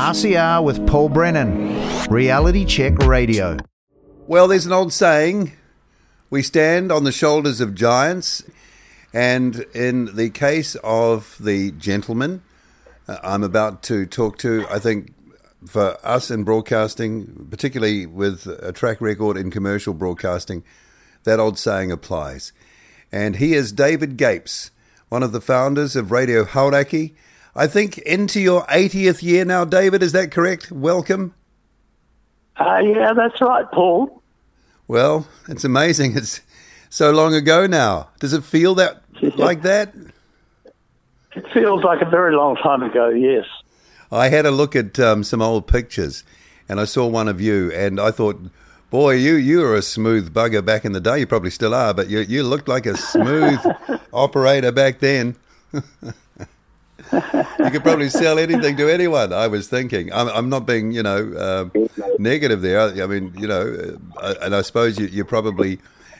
RCR with Paul Brennan, Reality Check Radio. Well, there's an old saying we stand on the shoulders of giants. And in the case of the gentleman uh, I'm about to talk to, I think for us in broadcasting, particularly with a track record in commercial broadcasting, that old saying applies. And he is David Gapes, one of the founders of Radio Hauraki. I think into your 80th year now, David, is that correct? Welcome. Uh, yeah, that's right, Paul. Well, it's amazing. It's so long ago now. Does it feel that like that? It feels like a very long time ago, yes. I had a look at um, some old pictures and I saw one of you and I thought, boy, you, you were a smooth bugger back in the day. You probably still are, but you, you looked like a smooth operator back then. you could probably sell anything to anyone. I was thinking. I'm, I'm not being, you know, um, negative there. I, mean, you know, uh, and I suppose you, you probably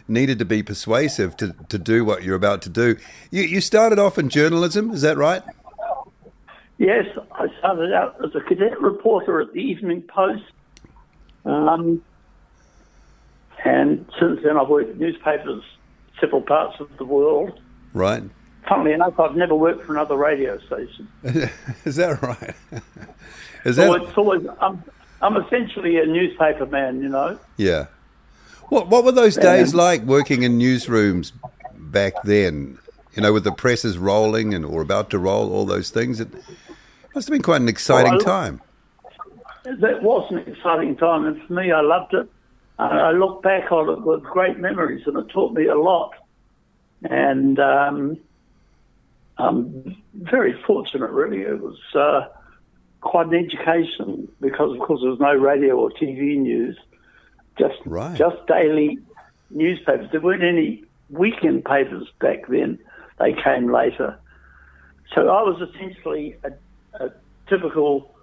needed to be persuasive to, to do what you're about to do. You, you started off in journalism, is that right? Yes, I started out as a cadet reporter at the Evening Post. Um, and since then, I've worked in newspapers several parts of the world. Right. Funnily enough, I've never worked for another radio station. Is that right? Is that? So it's always, I'm, I'm essentially a newspaper man, you know. Yeah. What What were those days like working in newsrooms back then? You know, with the presses rolling and or about to roll, all those things. It must have been quite an exciting well, time. That was an exciting time, and for me, I loved it. I look back on it with great memories, and it taught me a lot. And um, I'm very fortunate, really. It was uh, quite an education because, of course, there was no radio or TV news just right. just daily newspapers. There weren't any weekend papers back then. They came later. So I was essentially a, a typical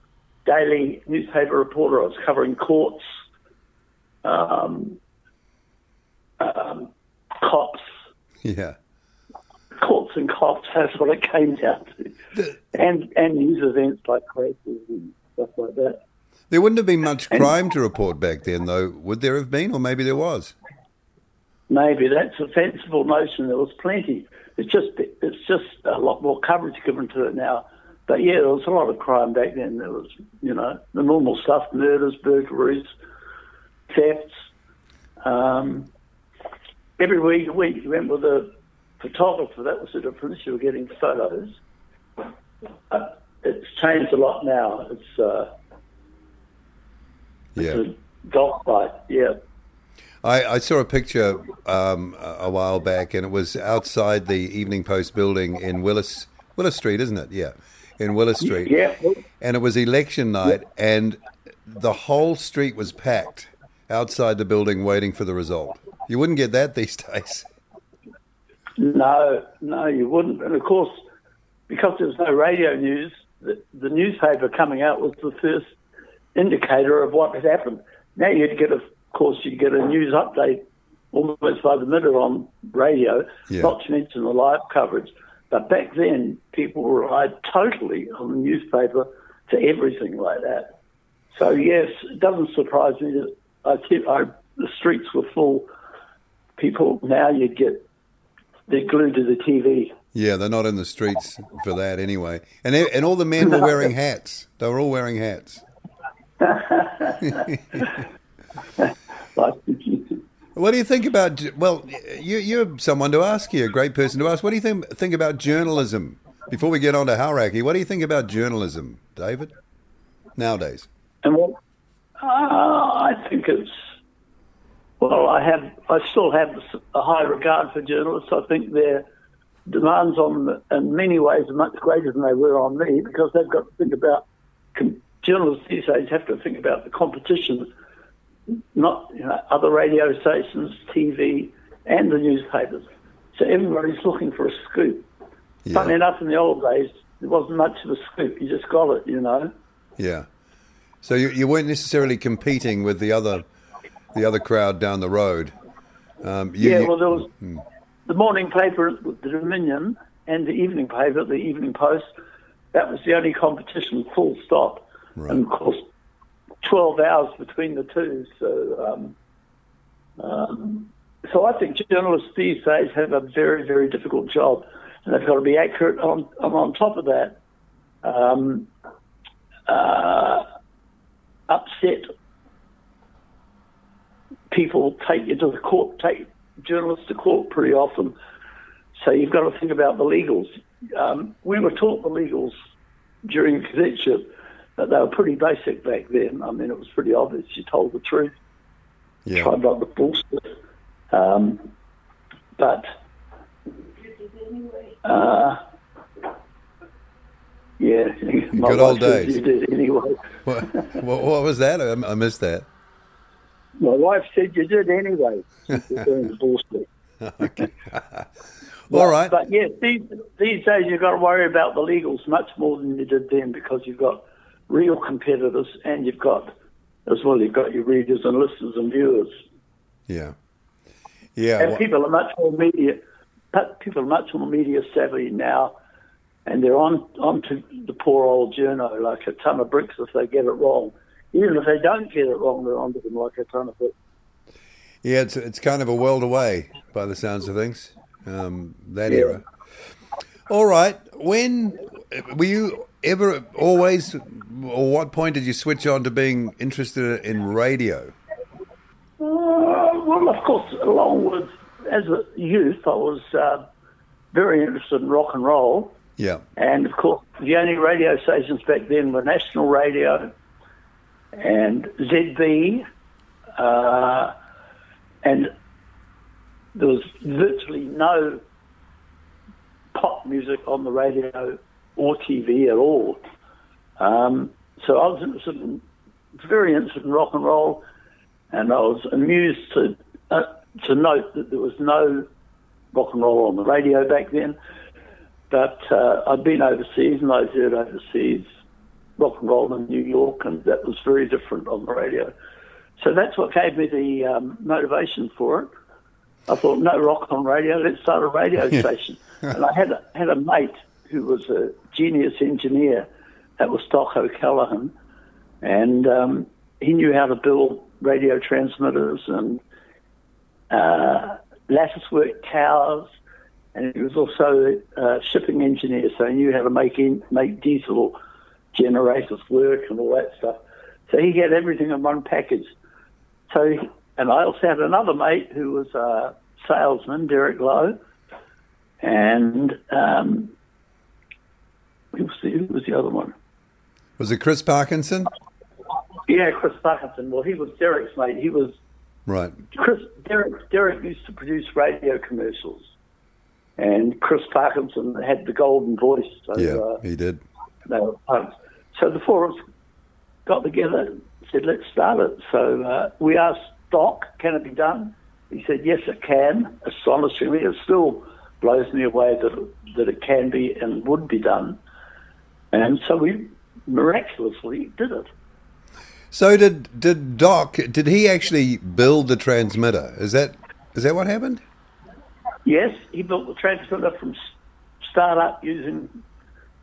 daily newspaper reporter. I was covering courts, um, um, cops. Yeah. And cops, that's what it came down to. The, and, and news events like races and stuff like that. There wouldn't have been much crime to report back then, though, would there have been? Or maybe there was. Maybe that's a fanciful notion. There was plenty. It's just it's just a lot more coverage given to it now. But yeah, there was a lot of crime back then. There was, you know, the normal stuff: murders, burglaries, thefts. Um, every week, week you went with a photographer. That was the difference. You were getting photos. Uh, it's changed a lot now. It's uh, yeah. golf fight. Yeah. I, I, saw a picture um, a while back, and it was outside the Evening Post building in Willis Willis Street, isn't it? Yeah, in Willis Street. Yeah. And it was election night, and the whole street was packed outside the building waiting for the result. You wouldn't get that these days. No, no, you wouldn't. And of course, because there was no radio news, the, the newspaper coming out was the first indicator of what had happened. Now you'd get, a, of course, you'd get a news update almost by the minute on radio, yeah. not to mention the live coverage. But back then, people relied totally on the newspaper for everything like that. So yes, it doesn't surprise me that I, I the streets were full. People now you'd get they're glued to the TV. Yeah, they're not in the streets for that anyway. And and all the men were wearing hats. They were all wearing hats. what do you think about? Well, you, you're someone to ask here, a great person to ask. What do you think think about journalism? Before we get on to Hauraki, what do you think about journalism, David? Nowadays, and well, uh, I think it's well. I have, I still have a high regard for journalists. I think their demands on them, in many ways, are much greater than they were on me because they've got to think about journalists these days have to think about the competition, not you know, other radio stations, TV, and the newspapers. So everybody's looking for a scoop. Yeah. Funny enough, in the old days, there wasn't much of a scoop. You just got it, you know. Yeah. So you, you weren't necessarily competing with the other the other crowd down the road. Um, you, yeah. Well, there was hmm. the morning paper, the Dominion, and the evening paper, the Evening Post. That was the only competition. Full stop. Right. and of course, twelve hours between the two. So, um, um, so I think journalists these days have a very, very difficult job, and they've got to be accurate. On on top of that, um, uh, upset people take you to the court, take journalists to court pretty often. So you've got to think about the legals. Um, we were taught the legals during the cadetship, but they were pretty basic back then. I mean, it was pretty obvious you told the truth, Yeah. tried not to bullshit. Um, but uh, yeah, Good old days. You did anyway. What, what, was that? I missed that. My wife said you did anyway. You're doing bullshit. All right. But yeah, these, these days you've got to worry about the legals much more than you did then because you've got real competitors and you've got, as well, you've got your readers and listeners and viewers. Yeah. Yeah. And wha- people are much more media, but people are much more media savvy now, and they're on onto the poor old journo like a ton of bricks if they get it wrong. Even if they don't get it wrong, they're onto them like a ton of it. Yeah, it's it's kind of a world away by the sounds of things. Um, that Yeah. era. All right. When were you ever always, or what point did you switch on to being interested in radio? Uh, well, of course, along with as a youth, I was uh, very interested in rock and roll, Yeah. and of course, the only radio stations back then were National Radio and ZB, uh, and there was virtually no pop music on the radio or TV at all. Um, so I was interested in, interested in rock and roll, and I was amused to uh, to note that there was no rock and roll on the radio back then. But uh, I'd been overseas, and I'd heard overseas rock and roll in New York, and that was very different on the radio. So that's what gave me the um, motivation for it. I thought, no rock on radio, let's start a radio station. and I had a, had a mate who was a genius engineer. That was Doc O'Callaghan. And um, he knew how to build radio transmitters and uh, lattice work towers. And he was also a shipping engineer, so he knew how to make in, make diesel generators work and all that stuff. So he had everything in one package. So, and I also had another mate who was a salesman, Derek Lowe, and um, who was the, who was the other one? Was it Chris Parkinson? Yeah, Chris Parkinson. Well, he was Derek's mate. He was Right. Chris. Derek. Derek used to produce radio commercials, and Chris Parkinson had the golden voice. So, Yeah, uh, he did. they were punks. So the four of us got together and said, let's start it. So uh, we asked Doc, can it be done? He said, yes, it can. Astonishingly, it still blows me away that it, that it can be and would be done. And so we miraculously did it. So did did Doc? Did he actually build the transmitter? Is that is that what happened? Yes, he built the transmitter from start up using,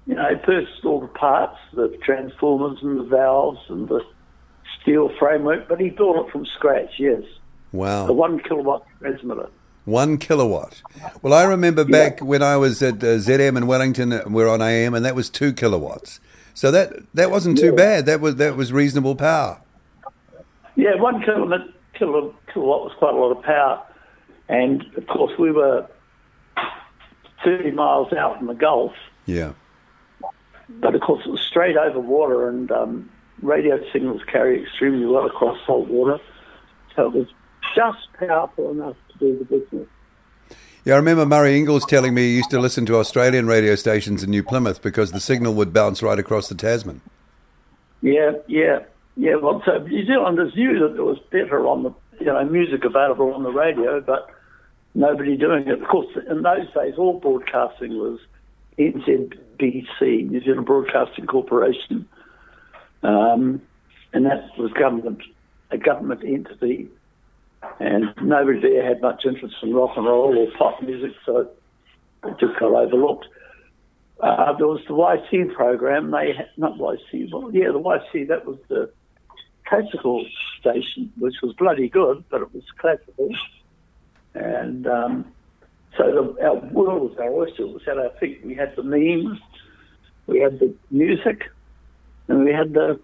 you know, purchased all the parts, the transformers and the valves and the steel framework, but he built it from scratch, yes. The Wow. one kilowatt transmitter. One kilowatt. Well, I remember back when I was at uh, ZM in Wellington, uh, we're on AM, and that was two kilowatts. So that that wasn't too Yeah. bad. That was that was reasonable power. Yeah, one kilowatt, kilo, kilowatt was quite a lot of power. And of course, we were 30 miles out in the Gulf, Yeah. But of course, it was straight over water, and um, radio signals carry extremely well across salt water. So it was just powerful enough to do the business. Yeah, I remember Murray Ingalls telling me he used to listen to Australian radio stations in New Plymouth because the signal would bounce right across the Tasman. Yeah, yeah, yeah. Well, so New Zealanders knew that there was better on the, you know, music available on the radio, but nobody doing it. Of course, in those days, all broadcasting was NZBC, New Zealand Broadcasting Corporation, um, and that was government, a government entity, and nobody there had much interest in rock and roll or pop music, so it just got overlooked. uh, there was the YC program. They had, not YC, well, yeah, the YC. That was the classical station, which was bloody good, but it was classical. And um, so the, our world was our oyster. It was at our feet. We had the memes, we had the music, and we had the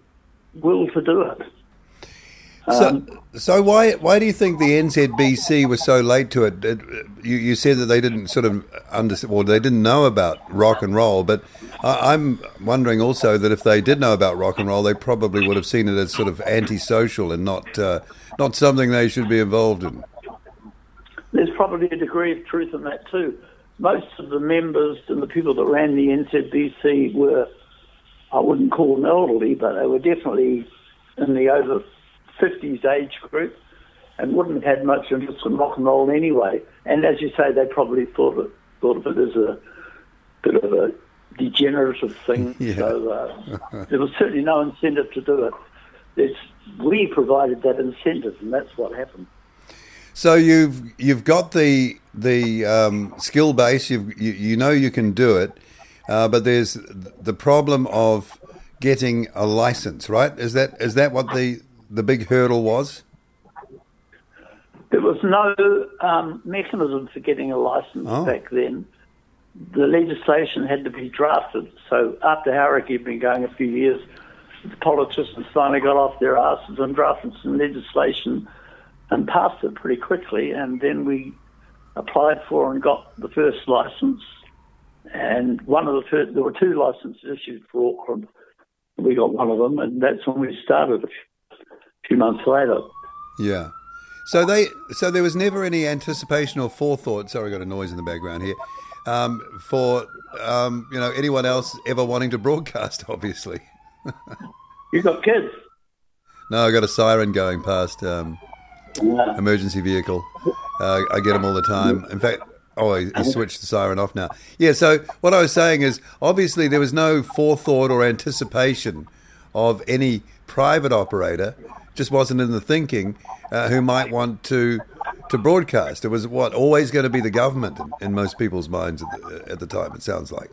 will to do it. So, so why why do you think the NZBC was so late to it? it you, you said that they didn't sort of understand, or they didn't know about rock and roll. But I, I'm wondering also that if they did know about rock and roll, they probably would have seen it as sort of antisocial and not uh, not something they should be involved in. There's probably a degree of truth in that too. Most of the members and the people that ran the NZBC were, I wouldn't call them elderly, but they were definitely in the over 50s age group and wouldn't have had much interest in rock and roll anyway. And as you say, they probably thought of, thought of it as a bit of a degenerative thing. Yeah. So uh, there was certainly no incentive to do it. It's, we provided that incentive, and that's what happened. So you've you've got the the um, skill base. You've, you you know you can do it, uh, but there's the problem of getting a license, right? Is that is that what the the big hurdle was? There was no um, mechanism for getting a license Oh. back then. The legislation had to be drafted. So after Hauraki had been going a few years, the politicians finally got off their asses and drafted some legislation and passed it pretty quickly. And then we applied for and got the first license. And one of the first, there were two licenses issued for Auckland. We got one of them, and that's when we started a few- months later. Yeah. So they so there was never any anticipation or forethought. Sorry, I got a noise in the background here. Um, for um, you know anyone else ever wanting to broadcast, obviously. You got kids. No, I got a siren going past. Um, Yeah. emergency vehicle. Uh, I get them all the time. In fact, oh, he, he switched the siren off now. Yeah. So what I was saying is, obviously, there was no forethought or anticipation of any private operator. Just wasn't in the thinking uh, who might want to to broadcast. It was what always going to be the government in, in most people's minds at the, at the time. It sounds like.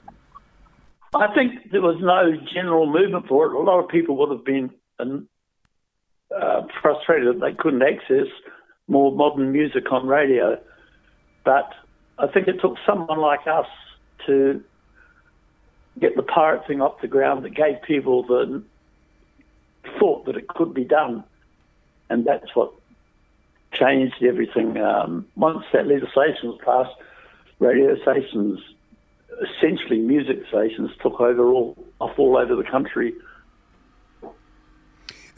I think there was no general movement for it. A lot of people would have been uh, frustrated that they couldn't access more modern music on radio. But I think it took someone like us to get the pirate thing off the ground that gave people the thought that it could be done. And that's what changed everything. Um, once that legislation was passed, radio stations essentially music stations took over all off all over the country.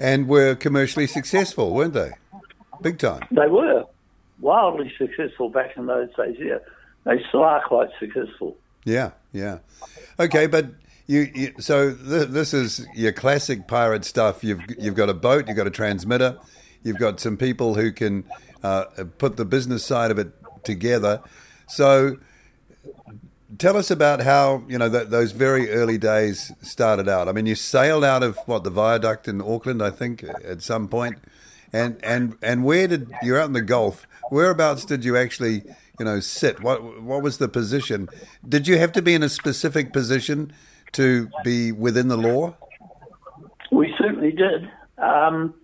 And were commercially successful, weren't they? Big time. They were wildly successful back in those days. Yeah, they still are quite successful. Yeah, yeah. Okay, but you, you so th- this is your classic pirate stuff. You've you've got a boat, you've got a transmitter, you've got some people who can uh, put the business side of it together. So tell us about how you know th- those very early days started out. I mean, you sailed out of what the viaduct in Auckland, I think, at some point, and and and where did you're out in the Gulf? Whereabouts did you actually you know sit? What what was the position? Did you have to be in a specific position to be within the law? We certainly did. Um,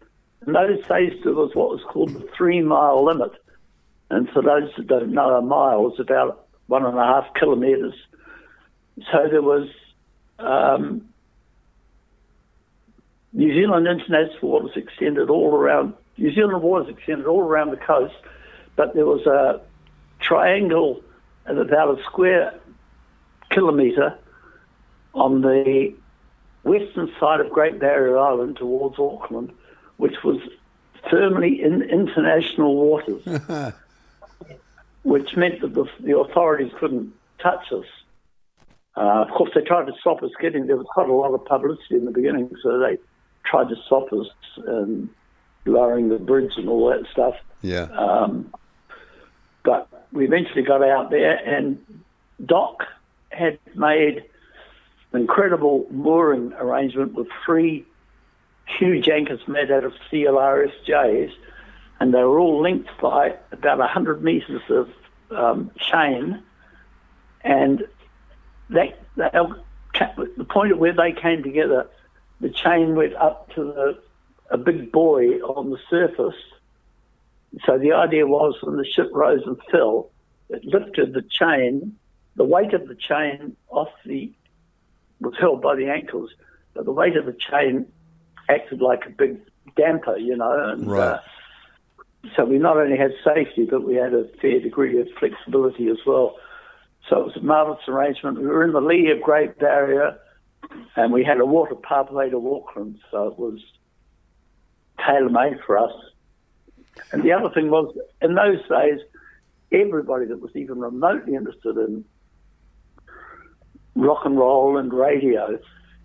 in those days, there was what was called the three mile limit. And for those that don't know, a mile is about one and a half kilometres. So there was um, New Zealand international waters extended all around, New Zealand waters extended all around the coast, but there was a triangle of about a square kilometre on the western side of Great Barrier Island towards Auckland, which was firmly in international waters, which meant that the, the authorities couldn't touch us. Uh, of course, they tried to stop us getting there was quite a lot of publicity in the beginning, so they tried to stop us and lowering the bridge and all that stuff. Yeah. Um, but we eventually got out there, and Doc had made an incredible mooring arrangement with three huge anchors made out of CLRSJs, and they were all linked by about 100 metres of um, chain. And that, the point at where they came together, the chain went up to the, a big buoy on the surface. So the idea was when the ship rose and fell, it lifted the chain, the weight of the chain off the was held by the ankles, but the weight of the chain acted like a big damper, you know. And, Right. Uh, so we not only had safety, but we had a fair degree of flexibility as well. So it was a marvellous arrangement. We were in the lee of Great Barrier, and we had a water pathway to Auckland, so it was tailor-made for us. And the other thing was, in those days, everybody that was even remotely interested in rock and roll and radio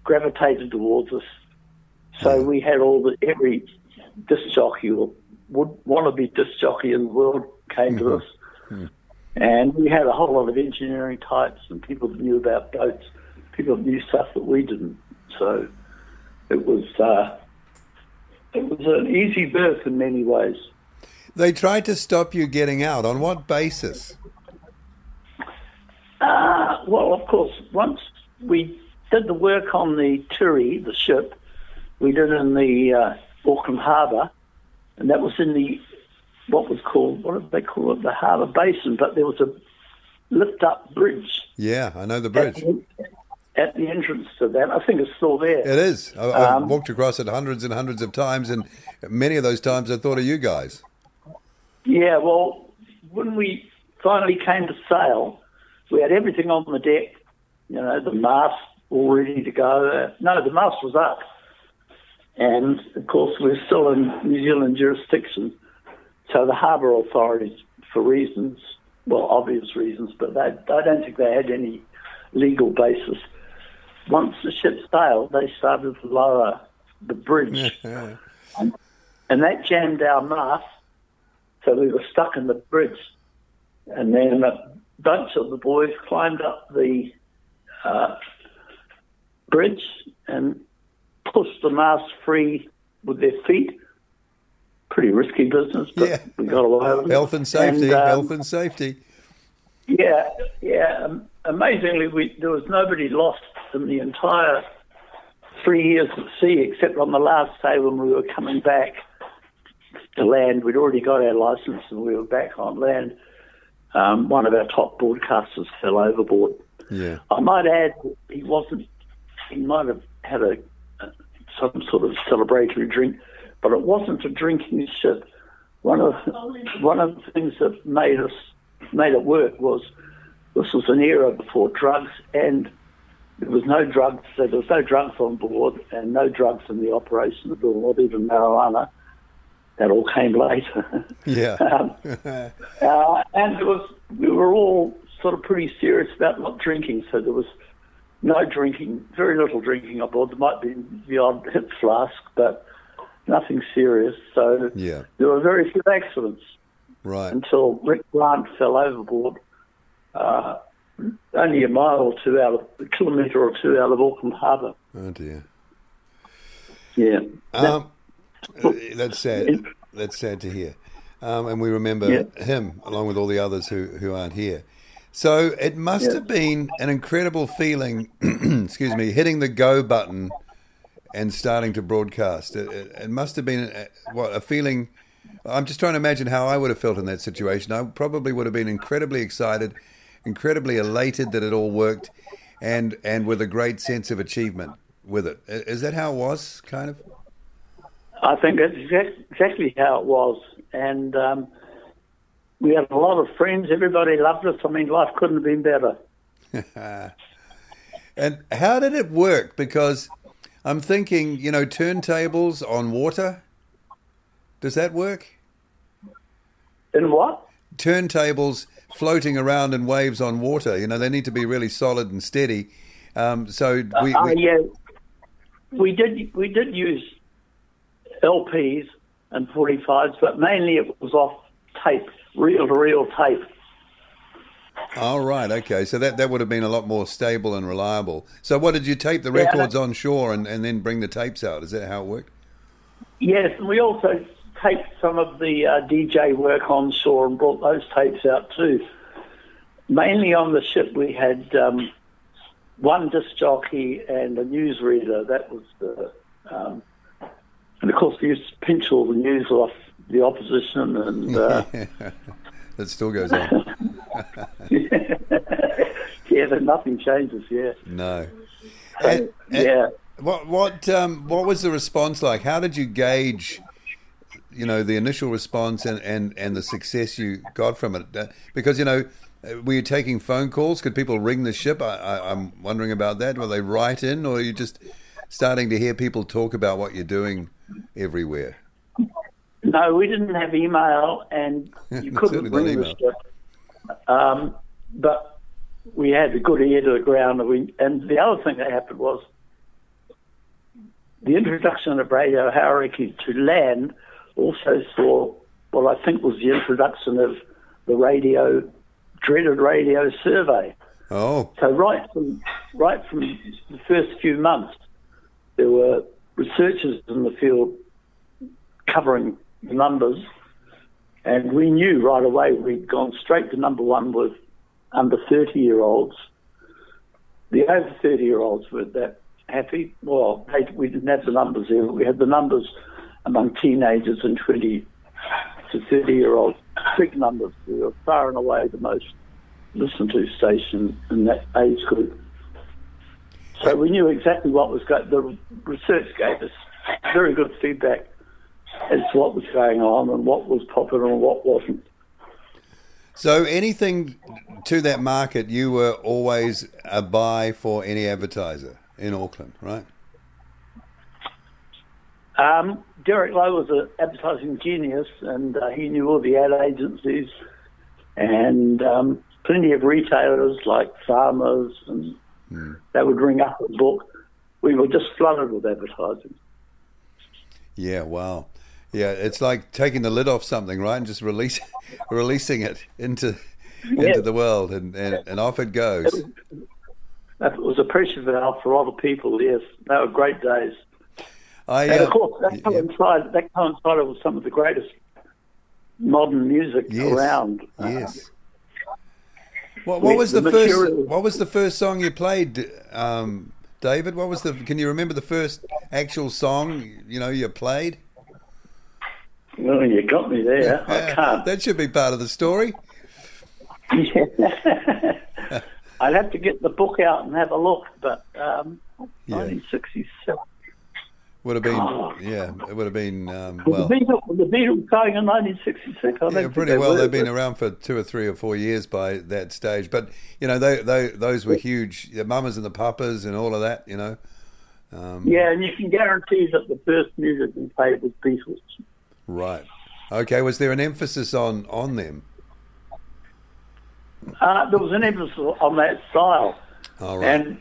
gravitated towards us. So we had all the every disc jockey or would want to be disc jockey in the world came to us, and we had a whole lot of engineering types and people that knew about boats, people that knew stuff that we didn't. So it was uh, it was an easy birth in many ways. They tried to stop you getting out. On what basis? Uh, well, of course, once we did the work on the Tiri, the ship, we did in the uh, Auckland Harbour, and that was in the what was called what did they call it the harbour basin, but there was a lift up bridge Yeah, I know the at bridge. the, at the entrance to that. I think it's still there. It is. I, I've Um, walked across it hundreds and hundreds of times, and many of those times I thought of you guys. Yeah, well, when we finally came to sail, we had everything on the deck. You know, the mast all ready to go. Uh, no, the mast was up. And, of course, we're still in New Zealand jurisdiction. So the harbour authorities, for reasons, well, obvious reasons, but they, I don't think they had any legal basis. Once the ship sailed, they started to lower the bridge. Yeah. and that jammed our mast, so we were stuck in the bridge. And then a bunch of the boys climbed up the uh, bridge and pushed the mast free with their feet. Pretty risky business, but Yeah. we got away with it. Health and safety. And, um, health and safety. yeah, yeah. Um, amazingly, we, there was nobody lost in the entire three years at sea, except on the last day when we were coming back to land. We'd already got our license and we were back on land. Um, one of our top broadcasters fell overboard. Yeah. I might add, he wasn't. He might have had a some sort of celebratory drink, but it wasn't a drinking ship. One of one of the things that made us made it work was this was an era before drugs, and there was no drugs. So there was no drugs on board, and no drugs in the operation at all, not even marijuana. That all came later. Yeah. um, uh, and it was we were all sort of pretty serious about not drinking, so there was no drinking, very little drinking on board. There might be the odd hip flask, but nothing serious. So Yeah. there were very few accidents Right. until Rick Grant fell overboard, uh, only a mile or two out of a kilometre or two out of Auckland Harbour. Oh dear. Yeah. Um, uh, that's sad. That's sad to hear. Um, and we remember Yeah. him along with all the others who, who aren't here. So it must Yeah. have been an incredible feeling, excuse me, hitting the go button and starting to broadcast. It, it, it must have been a, what a feeling. I'm just trying to imagine how I would have felt in that situation. I probably would have been incredibly excited, incredibly elated that it all worked, and and with a great sense of achievement with it. Is that how it was? Kind of. I think that's exactly how it was. And um, we had a lot of friends. Everybody loved us. I mean, life couldn't have been better. And how did it work? Because I'm thinking, you know, turntables on water. Does that work? In what? Turntables floating around in waves on water. You know, they need to be really solid and steady. Um, so we, Uh, we yeah, we did. We did use LPs and 45s, but mainly it was off tape, reel to reel tape. oh right, okay. So that that would have been a lot more stable and reliable. So what did you tape the Yeah, records on shore and, and then bring the tapes out? Is that how it worked? Yes, and we also taped some of the uh, DJ work on shore and brought those tapes out too. Mainly on the ship, we had um, one disc jockey and a newsreader. That was the, um, and of course we used to pinch all the news off the opposition, and uh, that still goes on. yeah, but nothing changes. Yeah, No. And- and yeah. What what um, what was the response like? How did you gauge, you know, the initial response and, and, and the success you got from it? Uh, Because you know, uh, were you taking phone calls? Could people ring the ship? I, I'm wondering about that. Were they write in, or are you just starting to hear people talk about what you're doing everywhere? No, we didn't have email, and you couldn't ring ship. Um, but we had a good ear to the ground, and, we, and the other thing that happened was the introduction of Radio Hauraki to land also saw what I think was the introduction of the radio, dreaded radio survey. Oh, So right from right from the first few months, there were researchers in the field covering the numbers, and we knew right away we'd gone straight to number one with under thirty year olds. The over thirty year olds were that happy. Well, they, we didn't have the numbers there. We had the numbers among teenagers and twenty to thirty year olds. Big numbers. We were far and away the most listened to station in that age group. So we knew exactly what was going. The research gave us very good feedback as to what was going on and what was popular and what wasn't. so anything to that market, you were always a buy for any advertiser in Auckland, right? Um, Derek Lowe was an advertising genius, and uh, he knew all the ad agencies and um, plenty of retailers like farmers, and they would ring up and book. We were just flooded with advertising. Yeah, wow. Yeah, it's like taking the lid off something, right, and just release, releasing it into Yeah. into the world, and, and, and off it goes. That was a pressure valve for lot people. Yes, they were great days. I, And uh, of course, that yeah, coincided, that coincided with some of the greatest modern music yes, around. Uh, Yes. What, what was the, the first? material- What was the first song you played, um, David? What was the? Can you remember the first actual song you know you played? Well, you got me there. I can't. That should be part of the story. I'd have to get the book out and have a look, but um, Yeah. 1967. Would have been, Oh. yeah, it would have been. Um, well, the Beatles, the Beatles going in 1966? I yeah, pretty well. They've been around for two or three or four years by that stage. But you know, they, they, those were huge. The Mamas and the Papas and all of that. You know, um, Yeah, and you can guarantee that the first music we played was Beatles. Right. Okay, was there an emphasis on on them? Uh, there was an emphasis on that style. All right. And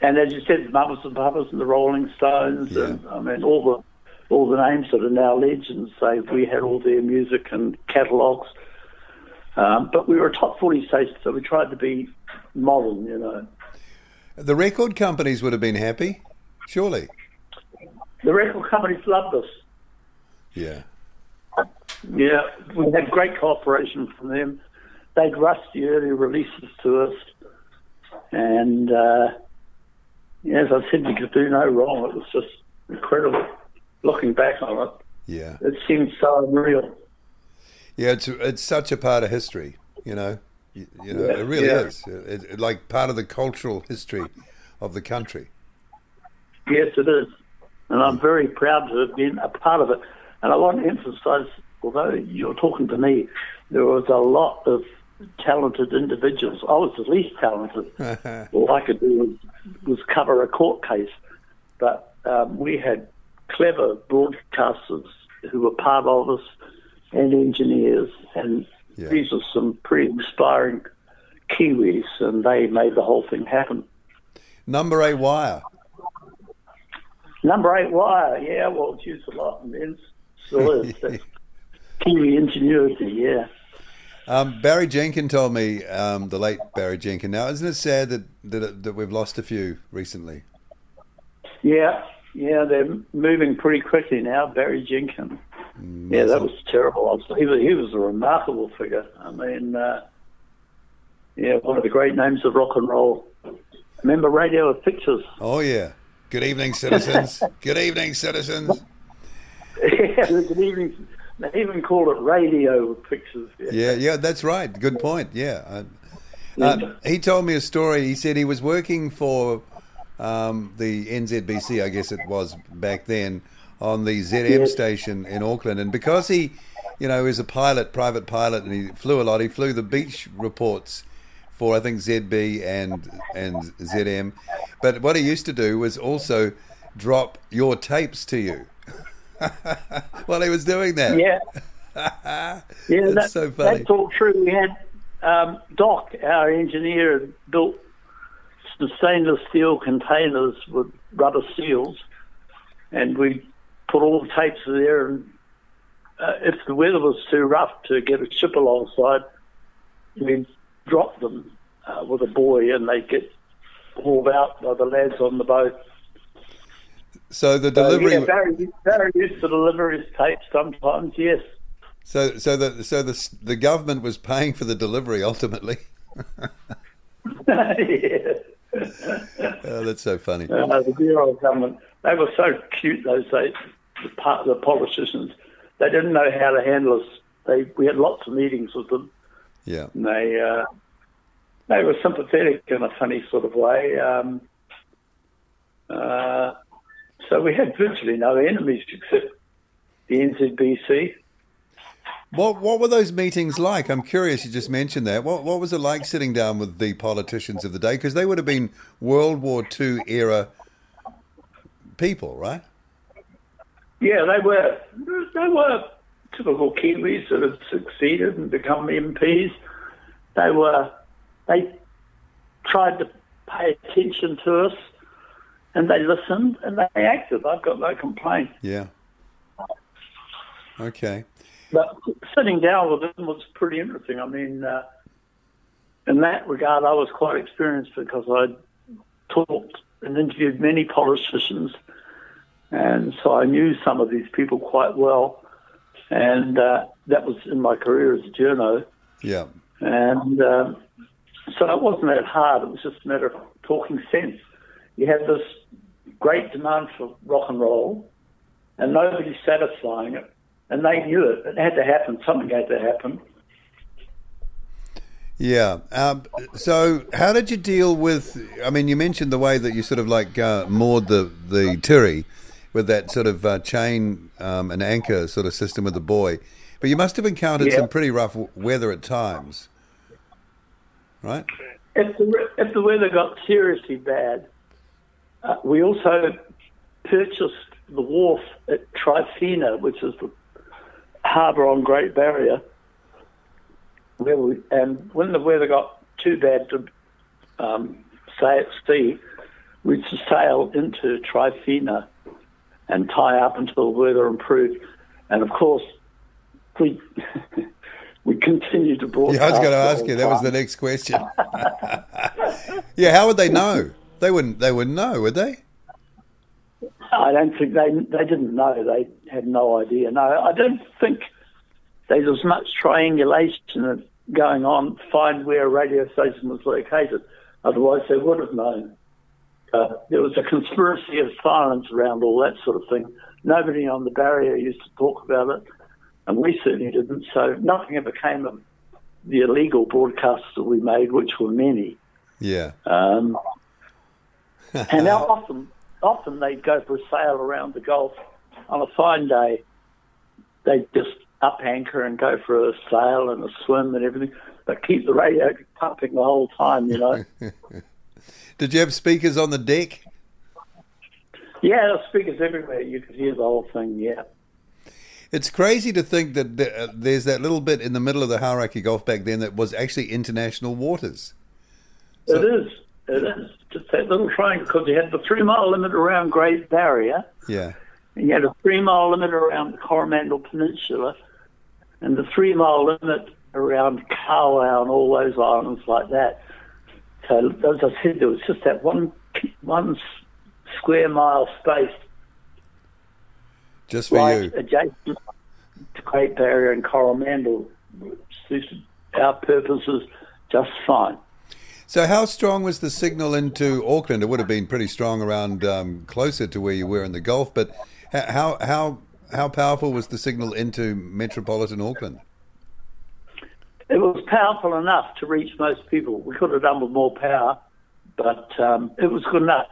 and as you said, the Mamas and Papas and the Rolling Stones, Yeah. and I mean all the all the names that are now legends. Say we had all their music and catalogues, um, but we were a top forty station, so we tried to be modern. You know, the record companies would have been happy, surely. the record companies loved us. Yeah. Yeah, we had great cooperation from them. They'd rush the early releases to us, and uh, yeah, as I said, we could do no wrong. It was just incredible. Looking back on it, Yeah. it seems so unreal. Yeah, it's it's such a part of history, you know. You, you know, Yeah, it really yeah. is. It, it, like part of the cultural history of the country. Yes, it is, and I'm very proud to have been a part of it. And I want to emphasise, although you're talking to me, there was a lot of talented individuals. I was the least talented. all I could do was, was cover a court case. But um, we had clever broadcasters who were part of us and engineers, and Yeah. these are some pretty inspiring Kiwis, and they made the whole thing happen. Number eight wire. Number eight wire, yeah, well, it's used a lot, and is. That's Kiwi ingenuity, yeah. Um, Barry Jenkin told me, um, the late Barry Jenkin. Now, isn't it sad that, that that we've lost a few recently? Yeah, yeah, they're moving pretty quickly now. Barry Jenkins. Yeah, that was terrible. He was, he was a remarkable figure. I mean, uh, yeah, one of the great names of rock and roll. Remember radio with pictures? Oh yeah. Good evening, citizens. Good evening, citizens. yeah, evening. They even called it radio pictures. Yeah, yeah, that's right. Good point. Yeah. Uh, uh, he told me a story. He said he was working for um, the NZBC, I guess it was back then, on the ZM Yes. station in Auckland, and because he, you know, is a pilot, private pilot, and he flew a lot. He flew the beach reports for I think ZB and and ZM, but what he used to do was also drop your tapes to you while he was doing that. Yeah. Yeah, That's that, so funny. That's all true. We had um, Doc, our engineer, had built some stainless steel containers with rubber seals, and we put all the tapes there. And uh, if the weather was too rough to get a ship alongside, we'd drop them uh, with a buoy, and they'd get hauled out by the lads on the boat. So the So, delivery. yeah, Barry, Barry used to deliver his tapes sometimes. Yes. So, so the so the the government was paying for the delivery ultimately. yeah. Oh, that's so funny. Uh, the Bureau government, they were so cute those days, the, part, the politicians. They didn't know how to handle us. They, we had lots of meetings with them, Yeah, and they, uh, they were sympathetic in a funny sort of way. Um, uh, so we had virtually no enemies except the NZBC. what what were those meetings like? I'm curious. You just mentioned that. What what was it like sitting down with the politicians of the day? Because they would have been World War II era people, right? Yeah, they were they were typical Kiwis that had succeeded and become MPs. They were they tried to pay attention to us, and they listened and they acted. I've got no complaint. Yeah. Okay. But sitting down with them was pretty interesting. I mean, uh, in that regard, I was quite experienced because I'd talked and interviewed many politicians, and so I knew some of these people quite well. And uh, that was in my career as a journo. Yeah. And um, so it wasn't that hard. It was just a matter of talking sense. You have this great demand for rock and roll, and nobody's satisfying it. And they knew it. It had to happen. Something had to happen. Yeah. Um, so, how did you deal with? I mean, you mentioned the way that you sort of like uh, moored the the tiri with that sort of uh, chain um, and anchor sort of system with the buoy, but you must have encountered Yeah. some pretty rough weather at times, right? If the, if the weather got seriously bad, uh, we also purchased the wharf at Tryphena, which is the harbour on Great Barrier. Where we, and when the weather got too bad to um, stay at sea, we'd sail into Tryphena and tie up until the weather improved. And of course, we we continued to broadcast. Yeah, I was going to ask you. That was the next question. yeah, how would they know? They wouldn't. They wouldn't know, would they? I don't think they they didn't know. They had no idea. No, I don't think there was much triangulation going on to find where a radio station was located. Otherwise, they would have known. Uh, there was a conspiracy of silence around all that sort of thing. Nobody on the barrier used to talk about it, and we certainly didn't. So nothing ever came of the illegal broadcasts that we made, which were many. Yeah. Um, and now often, often they'd go for a sail around the Gulf on a fine day. They'd just up anchor and go for a sail and a swim and everything, but keep the radio pumping the whole time, you know. Did you have speakers on the deck? yeah, there were speakers everywhere. You could hear the whole thing, yeah. It's crazy to think that uh, there's that little bit in the middle of the Hauraki Gulf back then that was actually international waters. is. It is. Uh, just that little triangle, because you had the three mile limit around Great Barrier, Yeah. and you had a three mile limit around the Coromandel Peninsula, and the three mile limit around Kawau and all those islands like that. So, as I said, there was just that one one square mile space Just for right you. adjacent to Great Barrier and Coromandel, which suited our purposes just fine. So, how strong was the signal into Auckland? It would have been pretty strong around um, closer to where you were in the Gulf, but how how how powerful was the signal into metropolitan Auckland? It was powerful enough to reach most people. We could have done with more power, but um, it was good enough,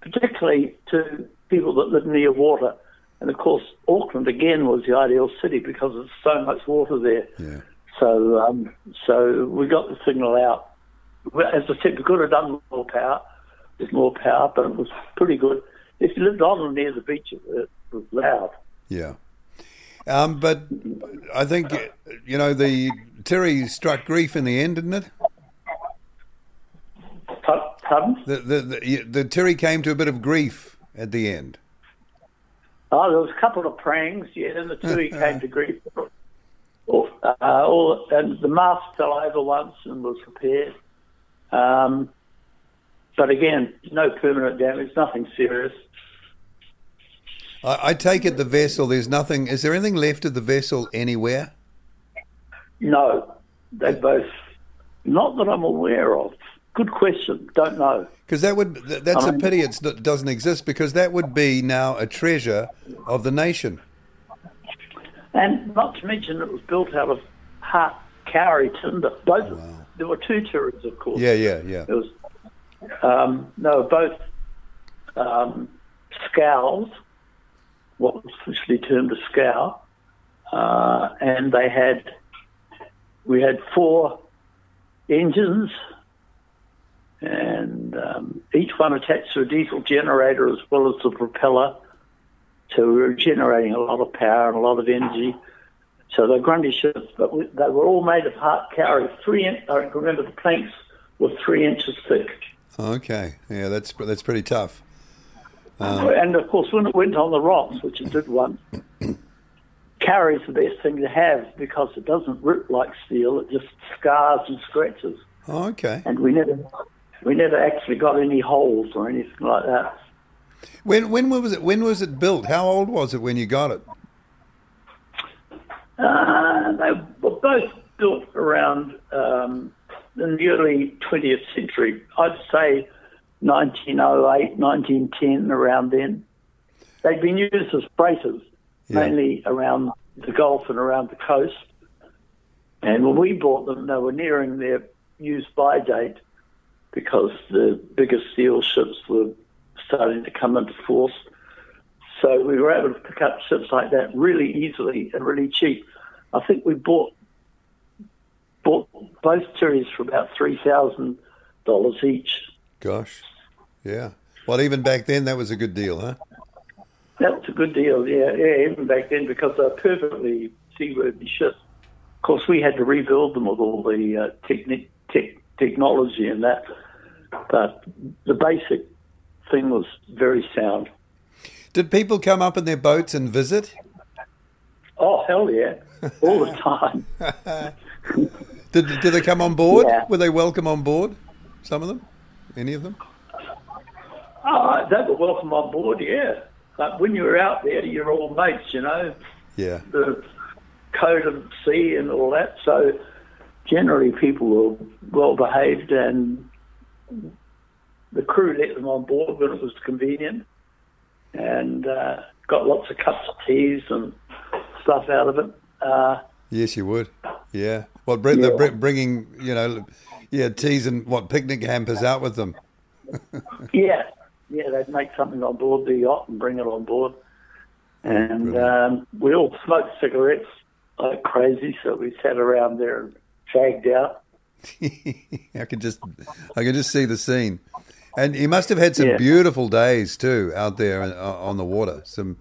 particularly to people that live near water. And of course, Auckland again was the ideal city because there's so much water there. Yeah. So, um, so we got the signal out. Well, As I said, we could have done more power, with more power, but it was pretty good. If you lived on or near the beach, it, was loud. Yeah. Um, but I think, you know, the Tiri struck grief in the end, didn't it? Pardon? The, the, the, the Tiri came to a bit of grief at the end. Oh, there was a couple of prangs, yeah, and the Tiri came to grief. All, uh, all, and the mast fell over once and was repaired. Um, but again, no permanent damage, nothing serious. I, I take it the vessel, there's nothing, is there anything left of the vessel anywhere? No, they both, not that I'm aware of. Good question, don't know. Because that would, th- that's a Um, pity it doesn't exist because that would be now a treasure of the nation. And not to mention, it was built out of hard kauri timber. Both, there were two turrets, of course. Yeah, yeah, yeah. It was um, no, both um, scows, what was officially termed a scow, uh, and they had we had four engines, and um, each one attached to a diesel generator as well as the propeller. So we were generating a lot of power and a lot of energy. So they're grundy ships, but we, they were all made of hard kauri. Three, in, I remember the planks were three inches thick. Okay, yeah, that's that's pretty tough. Um, and of course, when it went on the rocks, which it did once, kauri's the best thing to have because it doesn't rip like steel; it just scars and scratches. Oh, okay. And we never, we never actually got any holes or anything like that. When when was it? When was it built? How old was it when you got it? Uh, they were both built around um, in the early 20th century. I'd say 1908, 1910, around then. They'd been used as freighters, Yeah. mainly around the Gulf and around the coast. And when we bought them, they were nearing their use by date because the bigger steel ships were starting to come into force. So we were able to pick up ships like that really easily and really cheap. I think we bought bought both Tiris for about three thousand dollars each. Gosh, yeah. Well, even back then, that was a good deal, huh? That was a good deal, yeah, yeah, even back then because they're perfectly seaworthy ships. Of course, we had to rebuild them with all the uh, techni- tech technology and that, but the basic thing was very sound. Did people come up in their boats and visit? Oh hell yeah, all the time. Did did they come on board? Yeah. Were they welcome on board? Some of them, any of them? Oh, they were welcome on board, yeah. But when you were out there, you're all mates, you know. Yeah. the code of sea and all that. So generally, people were well behaved, and the crew let them on board when it was convenient, and uh, got lots of cups of teas and stuff out of it. Uh, Yes, you would. Yeah. Well, bring, Yeah. they're bringing you know, yeah, teas and what picnic hampers out with them. yeah, yeah, they'd make something on board the yacht and bring it on board, and um, we all smoked cigarettes like crazy. So we sat around there and shagged out. I can just, I can just see the scene. And you must have had some Yeah. beautiful days too out there on the water. Some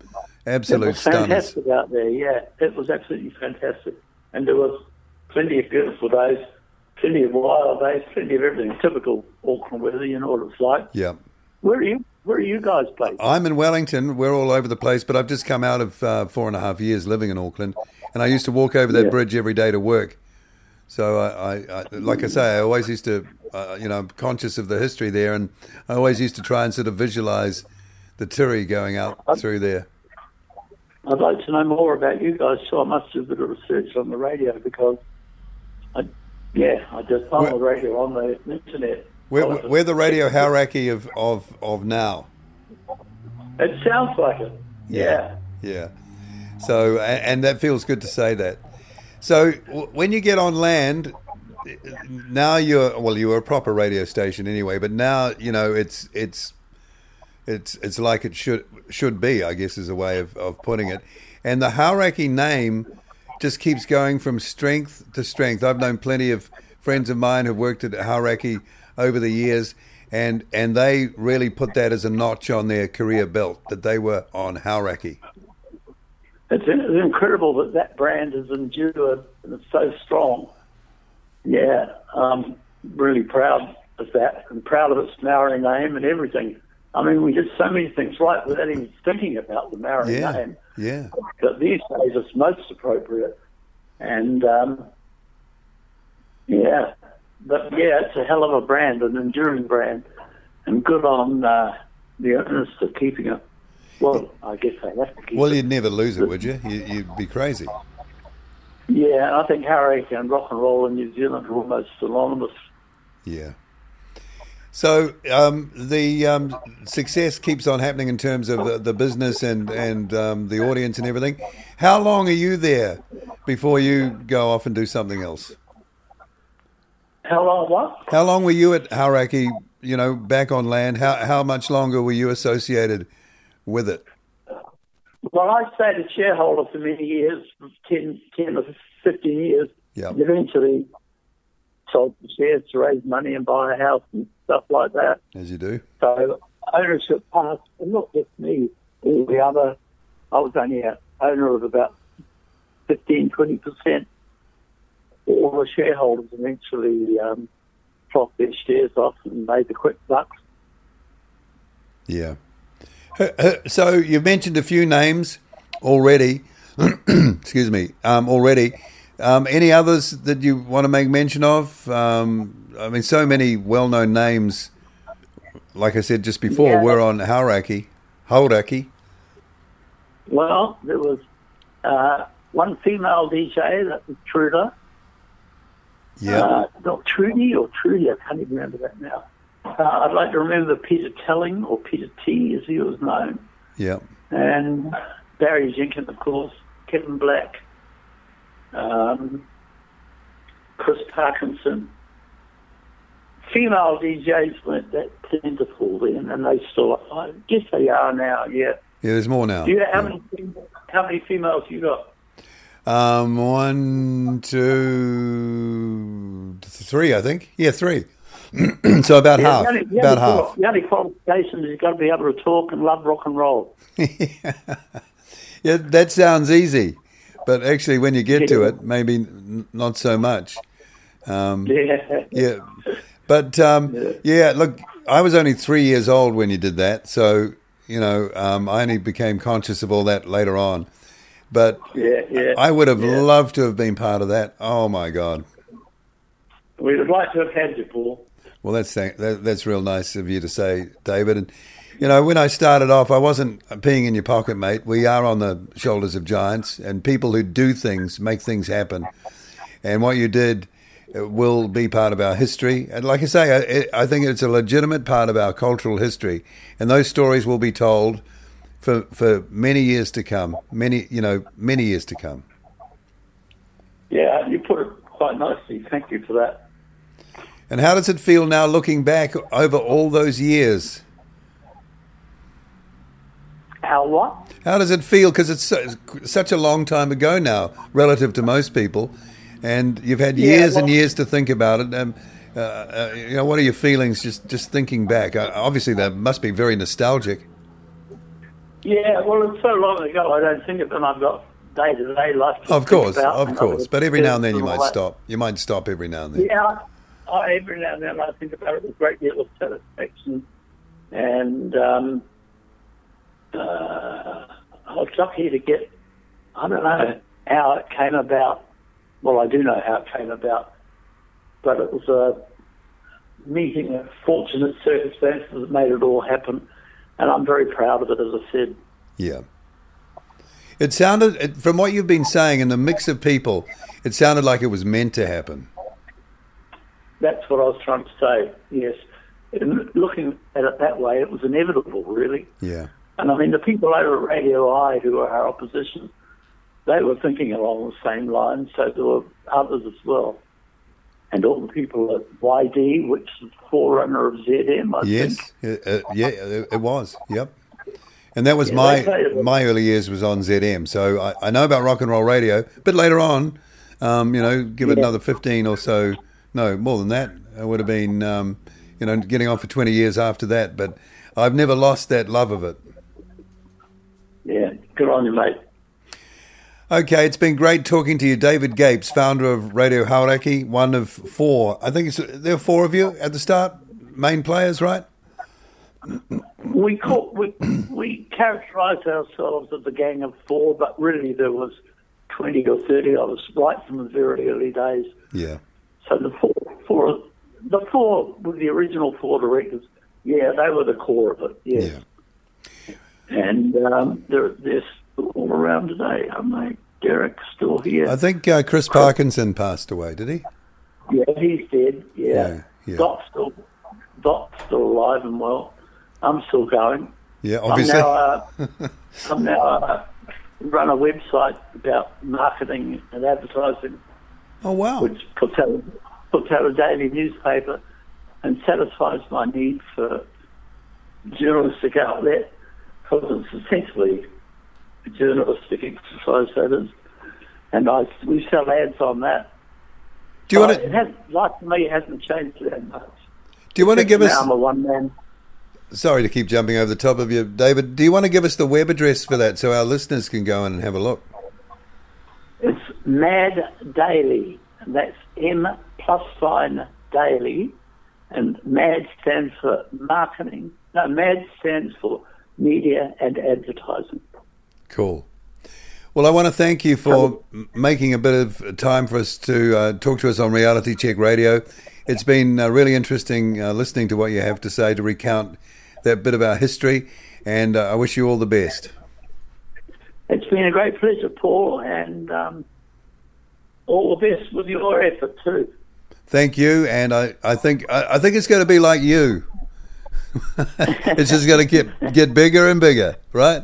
It absolute was stunners. out there, yeah. It was absolutely fantastic. And there was plenty of beautiful days, plenty of wild days, plenty of everything. Typical Auckland weather, you know what it's like. Yeah. Where are you? Where are you guys based? I'm in Wellington. We're all over the place, but I've just come out of uh, four and a half years living in Auckland, and I used to walk over that Yeah. bridge every day to work. So I, I, I like I say, I always used to, uh, you know, I'm conscious of the history there, and I always used to try and sort of visualize the Tiri going out through there. I'd like to know more about you guys, so I must do a bit of research on the radio because, I, yeah, I just found the radio on the internet. We're, we're the Radio Hauraki of, of, of now. It sounds like it. Yeah. Yeah. So, a- and that feels good to say that. So, w- when you get on land, now you're well, you were a proper radio station anyway, but now you know it's it's it's it's like it should should be, I guess, is a way of, of putting it. And the Hauraki name just keeps going from strength to strength. I've known plenty of friends of mine who've worked at Hauraki over the years, and and they really put that as a notch on their career belt that they were on Hauraki. It's, it's incredible that that brand has endured and it's so strong. Yeah, I'm really proud of that and proud of its Maori name and everything. I mean, we did so many things right without even thinking about the Maori Yeah, name. yeah, But these days it's most appropriate. And um, yeah, but yeah, it's a hell of a brand, an enduring brand, and good on uh, the owners for keeping it. Well, I guess they have to keep Well, you'd never lose it, would you? you you'd be crazy. Yeah, and I think Harry and rock and roll in New Zealand are almost synonymous. Yeah. So um, the um, success keeps on happening in terms of the, the business and and um, the audience and everything. How long are you there before you go off and do something else? How long? What? How long were you at Hauraki? You know, back on land. How how much longer were you associated with it? Well, I stayed a shareholder for many years, 10, 10 or 15 years. Yeah. And eventually sold the shares to raise money and buy a house and stuff like that. As you do. So ownership passed, and not just me, all the other. I was only a owner of about 15, 20%. All the shareholders eventually um, dropped their shares off and made the quick bucks. Yeah. So you've mentioned a few names already. Excuse me. Um, already. Um, any others that you want to make mention of? Um, I mean, so many well-known names. Like I said just before, Yeah. we're on Hauraki. Hauraki. Well, there was uh, one female DJ, that was Truda. Yeah. Uh, not Trudy or Trudy, I can't even remember that now. Uh, I'd like to remember Peter Telling or Peter T as he was known. yeah. and Barry Jenkins, of course, Kevin Black, um, Chris Parkinson. Female DJs weren't that plentiful then, and they still, I guess they are now. Yeah. Yeah. There's more now. Do you, how Yeah. many fem- how many females you got? Um, one, two, three. I think. Yeah, three. So about Yeah, half. the only, about half. The only qualification is you've got to be able to talk and love rock and roll. Yeah, that sounds easy, but actually, when you get to it, maybe n- not so much. Um, Yeah. yeah, but um, yeah. Look, I was only three years old when you did that, so you know, um, I only became conscious of all that later on. But Yeah, yeah. I would have Yeah. loved to have been part of that. Oh my God! We'd have liked to have had you, Paul. Well, that's that, that's real nice of you to say, David. And you know, when I started off, I wasn't peeing in your pocket, mate. We are on the shoulders of giants, and people who do things make things happen. And what you did uh, will be part of our history. And like I say, I, I think it's a legitimate part of our cultural history, and those stories will be told for for many years to come. Many, you know, many years to come. Yeah, you put it quite nicely. Thank you for that. And how does it feel now, looking back over all those years? How what? How does it feel? Because it's so, such a long time ago now, relative to most people, and you've had Yeah, years and years to think about it. Um, uh, uh, you know, what are your feelings just just thinking back? Uh, obviously, that must be very nostalgic. Yeah, well, it's so long ago. I don't think of them. I've got day to day life. To Of course, of course. But every now and then you might stop. You might stop every now and then. Yeah, I, every now and then I think about it with a great deal of satisfaction, and um, uh, I was lucky to get. I don't know how it came about. Well, I do know how it came about, but it was a meeting of fortunate circumstances that made it all happen, and I'm very proud of it. As I said. Yeah. It sounded, from what you've been saying, and the mix of people, it sounded like it was meant to happen. That's what I was trying to say. Yes, in looking at it that way, it was inevitable, really. Yeah. And I mean, the people over at Radio I, who are our opposition, they were thinking along the same lines, so there were others as well. And all the people at YD, which is the forerunner of ZM, I Yes. think. Uh, uh, yeah, it, it was. Yep. And that was Yeah, my they say it was- my early years was on ZM. So I, I know about rock and roll radio. But later on, um, you know, give it Yeah. another fifteen or so. No, more than that. It would have been, um, you know, getting on for twenty years after that. But I've never lost that love of it. Yeah, good on you, mate. Okay, it's been great talking to you, David Gapes, founder of Radio Hauraki, one of four. I think it's, there are four of you at the start, main players, right? We call, we we characterise ourselves as a gang of four, but really there was twenty or thirty of us right from the very early days. Yeah. So the four, four the four with the original four directors, yeah, they were the core of it. Yes. Yeah. And um, they're they're still all around today, aren't they? Derek's still here. I think uh, Chris Parkinson passed away, did he? Yeah, he's dead. Yeah, Yeah, yeah. Doc's still Doc's still alive and well. I'm still going. Yeah, obviously. I'm now, uh, I'm now uh, run a website about marketing and advertising, oh, wow. which puts out puts out a daily newspaper and satisfies my need for journalistic outlet because it's essentially a journalistic exercise that is. And I we sell ads on that. Do you want But it to has, like me, it hasn't changed that much. do you want to give now us? I'm a one man. Sorry to keep jumping over the top of you, David. Do you want to give us the web address for that so our listeners can go in and have a look? Mad Daily, that's M plus sign Daily, and MAD stands for marketing. No, MAD stands for media and advertising. Cool. Well, I want to thank you for making a bit of time for us to uh, talk to us on Reality Check Radio. It's been uh, really interesting uh, listening to what you have to say to recount that bit of our history, and uh, I wish you all the best. It's been a great pleasure, Paul, and um, all the best with your effort too. Thank you, and I, I think I, I think it's going to be like you. it's just going to get get bigger and bigger, right?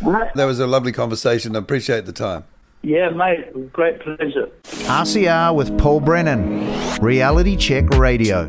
right? That was a lovely conversation. I appreciate the time. Yeah, mate, it was a great pleasure. RCR with Paul Brennan. Reality Check Radio.